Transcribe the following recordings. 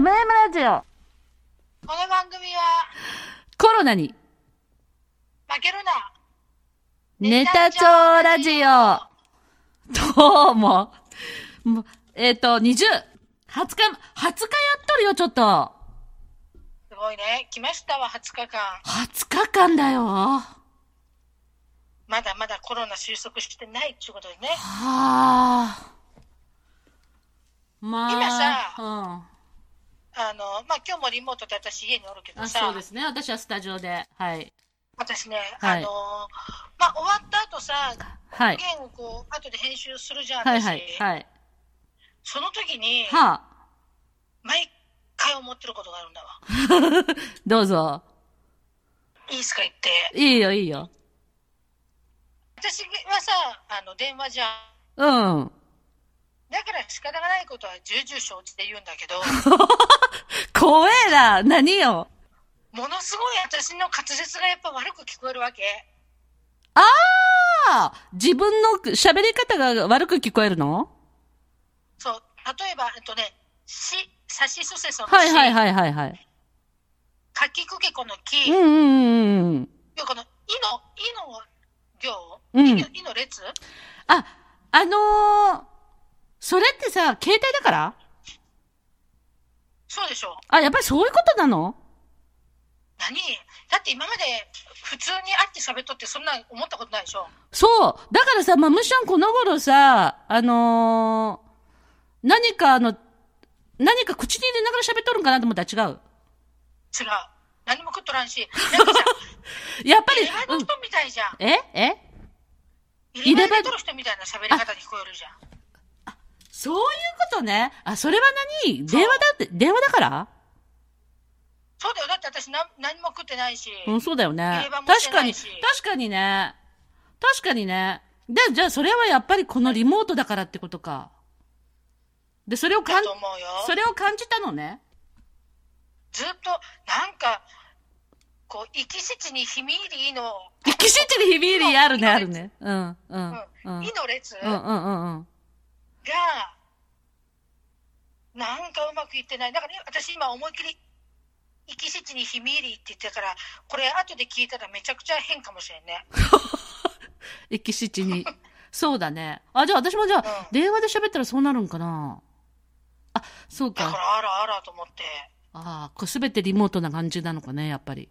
MM ラジオ、この番組は、コロナに、負けるな。ネタ帳ラジオ。どうも。もうえっ、と、20、20日、20日やっとるよ、ちょっと。すごいね。来ましたわ、20日間。20日間だよ。はまだまだコロナ収束してないっていうことでね。あ。まあ。今さうん。あの、まあ、今日もリモートで私家におるけどあ、さ、そうですね。私はスタジオで。はい。私ね、はいあの、まあ、終わった後さ、はい。ゲームをこう、後で編集するじゃん、私。はいはい。はい。その時に、はあ。毎回思ってることがあるんだわ。どうぞ。いいっすか言って。いいよ、いいよ。私はさ、あの、電話じゃん。うん。だから仕方がないことは重々承知で言うんだけど、怖えな。何よ。ものすごい私の滑舌がやっぱ悪く聞こえるわけ。ああ自分の喋り方が悪く聞こえるの？そう、例えば、えっとね、し、さしすせそのし、はいはいはいはいはい。かきくけこのき、うんうんうんうん。よこの、いの、いの行、うんいのいの列？あ、あのー、それってさ、携帯だから？そうでしょあ、やっぱりそういうことなの？何？だって今まで普通に会って喋っとってそんな思ったことないでしょそう。だからさ、まむしゃんこの頃さ、あのー、何かあの、何か口に入れながら喋っとるんかなと思ったら違う？違う。何も食っとらんし。なんかさ、やっぱり入れ歯、のうん。人みたいじゃん。え？え？入れ歯入れとる人みたいな喋り方に聞こえるじゃん。そういうことね。あ、それは何？電話だって、電話だから？そうだよ。だって私何何も食ってないし。うん、そうだよね確かに、確かにね。確かにね。で、じゃあそれはやっぱりこのリモートだからってことか。で、それをだ感と思うよ。それを感じたのね。ずっと、なんか、こう、生き死にひみ入りの、生き死に響りあるね、あるね。うん、うん、ういの列うん、が、うん、うん、うん。なんかうまくいってない。だから、ね、私今思いっきり、生き死にひみ入りって言ってたから、これ後で聞いたらめちゃくちゃ変かもしれんね。生き死に。そうだね。あ、じゃあ私もじゃあ、うん電話で喋ったらそうなるんかな。あ、そうか。だから、あらあらと思って。ああ、これすべてリモートな感じなのかね、やっぱり。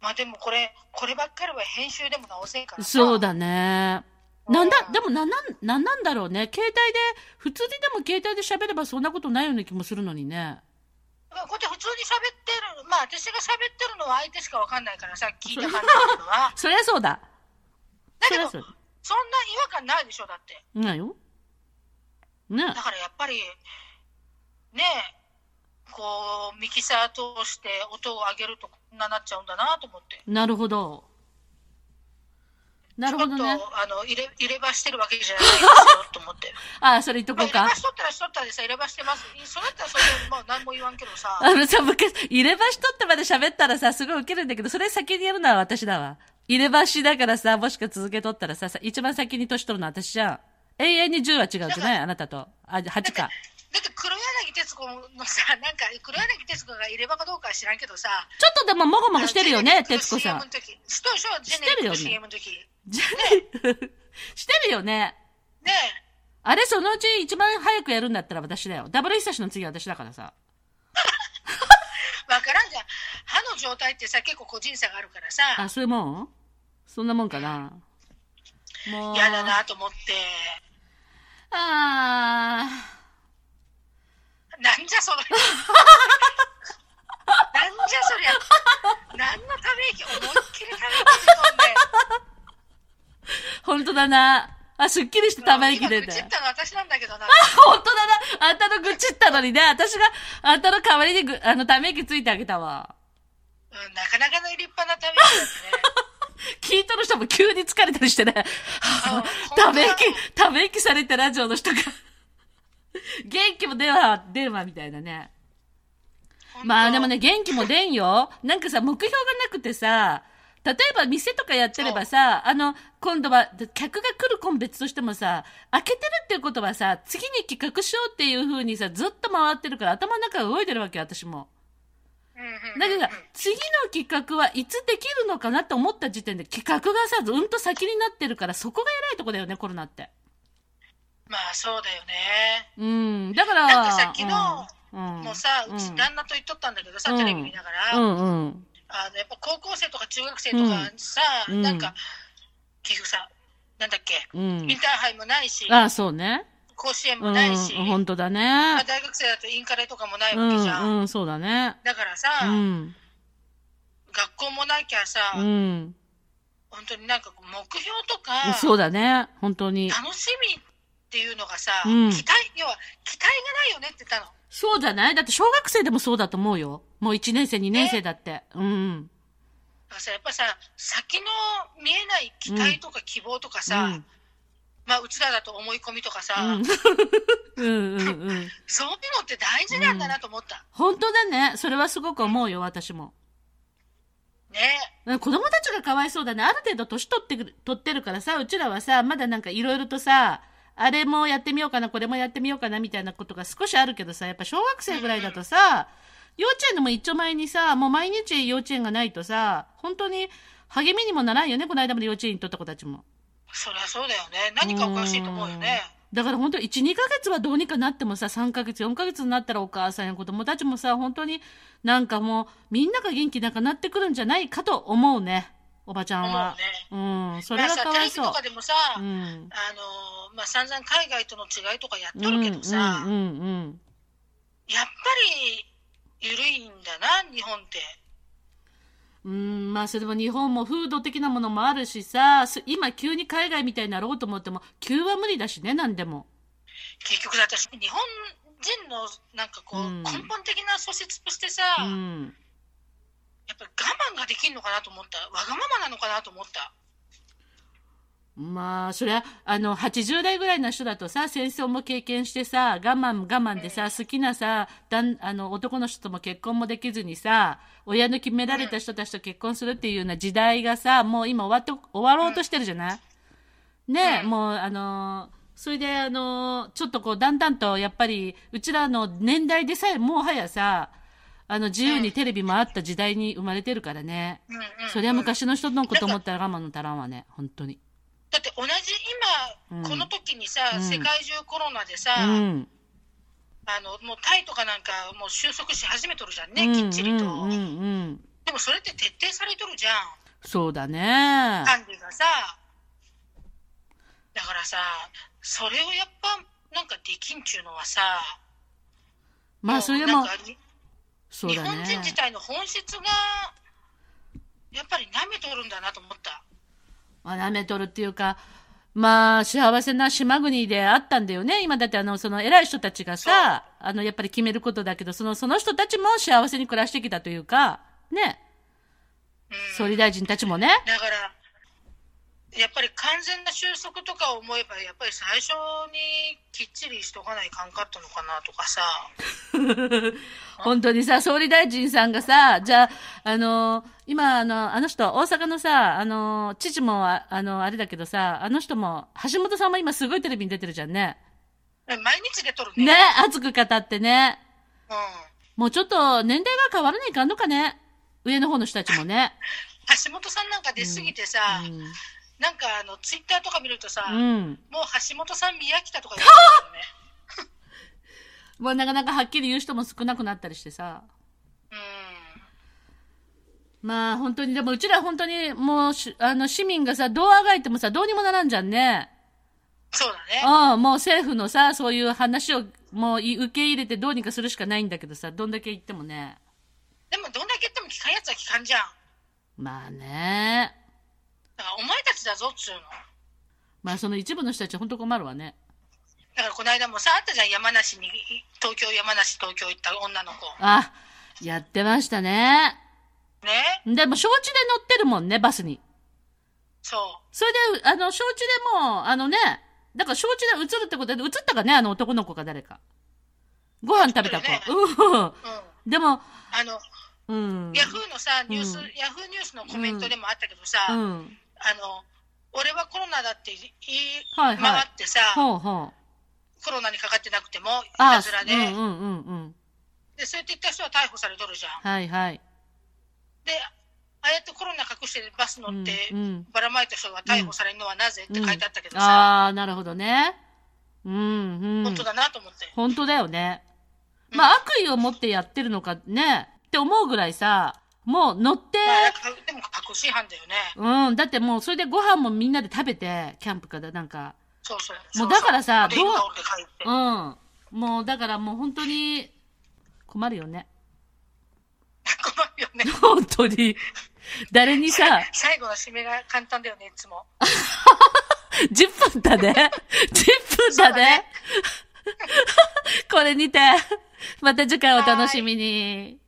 まあでもこれ、こればっかりは編集でも直せんからさそう。だね。なんだ、うんでもなんなん、なんなんだろうね。携帯で、普通にでも携帯で喋ればそんなことないような気もするのにね。こって普通に喋ってる、まあ私が喋ってるのは相手しかわかんないからさ、聞いた感じだけどは。そりゃ そうだ。だけど、そんな違和感ないでしょ、だって。ないよ。ねだからやっぱり、ねえ、こう、ミキサー通して音を上げるとこんななっちゃうんだなと思って。なるほど。なるほどねちょっ。と、あの、入れ、入れ歯してるわけじゃないですよ、と思って。あ あ、それ言っとまあ、こうか入れ歯。しとったらしとったでさ、入れ歯してます。それだったらそれで、まあ何も言わんけどさ。あのさ、昔、入れ歯しとってまで喋ったらさ、すごいウケるんだけど、それ先にやるのは私だわ。入れ歯しだからさ、もしか続けとったらさ、さ一番先に年取るのは私じゃん。永遠に10は違うじゃないあなたと。あ、8か。だって黒柳徹子のさ、なんか、黒柳徹子が入れ歯かどうかは知らんけどさ。ちょっとでももごもごしてるよね、徹子さん。しとしょ、じ ゃしてるよね。ねあれ、そのうち一番早くやるんだったら私だよ。ダブル久しの次は私だからさ。え、わからんじゃん。歯の状態ってさ、結構個人差があるからさ。あ、そういうもん？そんなもんかな。もう。嫌だなと思って。あなんじゃそれ。なんじゃそりゃ。何のため息思いっきりため息飛んで。ー。ほんとだな。あ、すっきりしてため息出た今愚痴っ。たの私なんだけどな。ほんとだな。あんたの愚痴ったのにね、私が、あんたの代わりにぐ、あの、ため息ついてあげたわ。うん、なかなかの立派なため息ですね。聞いとる人も急に疲れたりしてね。あ ため息、ため息されてラジオの人が。元気も出るわ、出るわ、みたいなね。まあでもね、元気も出んよ。なんかさ、目標がなくてさ、例えば店とかやってればさ、あの、今度は、客が来るコン別としてもさ、開けてるっていうことはさ、次に企画しようっていう風にさ、ずっと回ってるから頭の中が動いてるわけよ、私も。うんうんだけど、次の企画はいつできるのかなって思った時点で企画がさ、ずんと先になってるから、そこが偉いとこだよね、コロナって。まあそうだよね。うん。だから、なんかさ昨日うん、うんもうさ、うち旦那と言っとったんだけどさ、テレビ見ながら、うんうん。あのやっぱ高校生とか中学生とかさ、うんなんか、結局さ、なんだっけ、うんインターハイもないし、あ、そうね。甲子園うん、もないし、本当だねまあ。大学生だとインカレとかもないうわけじゃん。ん、うん、そうだね。だからさ、うん、学校もなきゃさ、うん。本当になんか目標とか、そうだね。本当に。楽しみっていうのがさ、うん期待、要は期待がないよねって言ったの。そうじゃない？だって小学生でもそうだと思うよ。もう1年生、2年生だって。うん。だからさ、やっぱさ、先の見えない期待とか希望とかさ、うんまあ、うちらだと思い込みとかさ、うん。うんうんうん。そういうのって大事なんだなと思った。本当だね。それはすごく思うよ、私も。ね。うん子供たちがかわいそうだね。ある程度年取ってくる、取ってるからさ、うちらはさ、まだなんかいろいろとさ、あれもやってみようかな、これもやってみようかな、みたいなことが少しあるけどさ、やっぱ小学生ぐらいだとさ、幼稚園でも一丁前にさ、もう毎日幼稚園がないとさ、本当に励みにもならんよね、この間まで幼稚園にとった子たちも。そりゃそうだよね。何かおかしいと思うよね。だから本当1、2ヶ月はどうにかなってもさ、3ヶ月、4ヶ月になったらお母さんや子供たちもさ、本当になんかもうみんなが元気なんかなってくるんじゃないかと思うね。おばちゃんは。うん、それがまあさ、かわいそうテレビと。かでもさ、うん。あのまあ、散々海外との違いとかやっとるけどさ、うんうんうんやっぱり緩いんだな、日本って。うん。うん、まあそれも日本も風土的なものもあるしさ、す今急に海外みたいになろうと思っても、急は無理だしね、なんでも。結局私、日本人のなんかこう、うん根本的な素質としてさ、うん。やっぱり我慢ができるのかなと思った。わがままなのかなと思った。まあ、そりゃ、あの、80代ぐらいの人だとさ、戦争も経験してさ、我慢我慢でさ、好きなさ、だん、あの、男の人とも結婚もできずにさ、親の決められた人たちと結婚するっていうような時代がさ、もう今終わって、終わろうとしてるじゃない？ねえ、うんもう、あのそれで、あのちょっとこう、だんだんと、やっぱり、うちらの年代でさえ、もはやさ、あの、自由にテレビもあった時代に生まれてるからね。うんうんうんそりゃ昔の人のこと思ったら我慢の足らんわね、本当に。だって同じ今、うんこの時にさ、うん世界中コロナでさ、うん。あのもうタイとかなんかもう収束し始めとるじゃんね、うんきっちりと、うんうんうん。でもそれって徹底されとるじゃん、そうだね。管理がさ。だからさ、それをやっぱなんかできんちゅうのはさ、まあ、それでも日そうだね。本人自体の本質が、やっぱり舐めとるんだなと思った。まあ、舐めとるっていうか、まあ、幸せな島国であったんだよね。今だってあの、その偉い人たちがさ、あの、やっぱり決めることだけど、その、その人たちも幸せに暮らしてきたというか、ね。うん、総理大臣たちもね。だから、やっぱり完全な収束とか思えば、やっぱり最初にきっちりしとかないかんかったのかなとかさ、本当にさ、総理大臣さんがさ、じゃあ、あの今、あの、あの人、大阪のさ、あの知事も、ああの、あれだけどさ、あの人も、橋本さんも今すごいテレビに出てるじゃんね。毎日出とるね。ね、熱く語ってね。うん。もうちょっと年齢が変わらないかんのかね。上の方の人たちもね。橋本さんなんか出過ぎてさ、うん。なんかあの、ツイッターとか見るとさ、うん。もう橋本さん宮北とか言ってるよね。もうなかなかはっきり言う人も少なくなったりしてさ。うん。まあ本当に、でもうちら本当にもうし、あの市民がさ、どうあがいてもさ、どうにもならんじゃんね。そうだね。うん、もう政府のさ、そういう話をもうい受け入れてどうにかするしかないんだけどさ、どんだけ言ってもね。でもどんだけ言っても聞かんやつは聞かんじゃん。まあね。だぞっつうの。まあその一部の人たちは本当困るわね。だからこの間もさ、あったじゃん、山梨に、東京、山梨、東京行った女の子。あ、やってましたね。ね？でも承知で乗ってるもんね、バスに。そう。それで、あの、承知でもう、あのね、だから承知で映るってことで、映ったかね、あの男の子か誰か。ご飯食べた子。映ってうん。うん。でも、あの、うん。ヤフーのさ、ニュース、うんヤフーニュースのコメントでもあったけどさ、うん。あの、俺はコロナだって言いはいはい回ってさ、ほうほう。コロナにかかってなくても、いあたずらで、うんうんうんうん。で、そうやって言った人は逮捕されとるじゃん。はいはい。で、ああやってコロナ隠してバス乗って、ばらまいた人が逮捕されるのはなぜって書いてあったけどさ、ああ、なるほどね。うんうん。本当だなと思って。本当だよね。まあ、悪意を持ってやってるのかね、って思うぐらいさ、もう乗って、まあ、でも犯だよね。うん、だってもうそれでご飯もみんなで食べて、キャンプからなんか、そうそう。もうだからさどううん。もうだからもう本当に困るよね。困るよね。本当に。誰にさ、最後の締めが簡単だよね、いつも。10分だね。10分だね。これにて、また次回お楽しみに。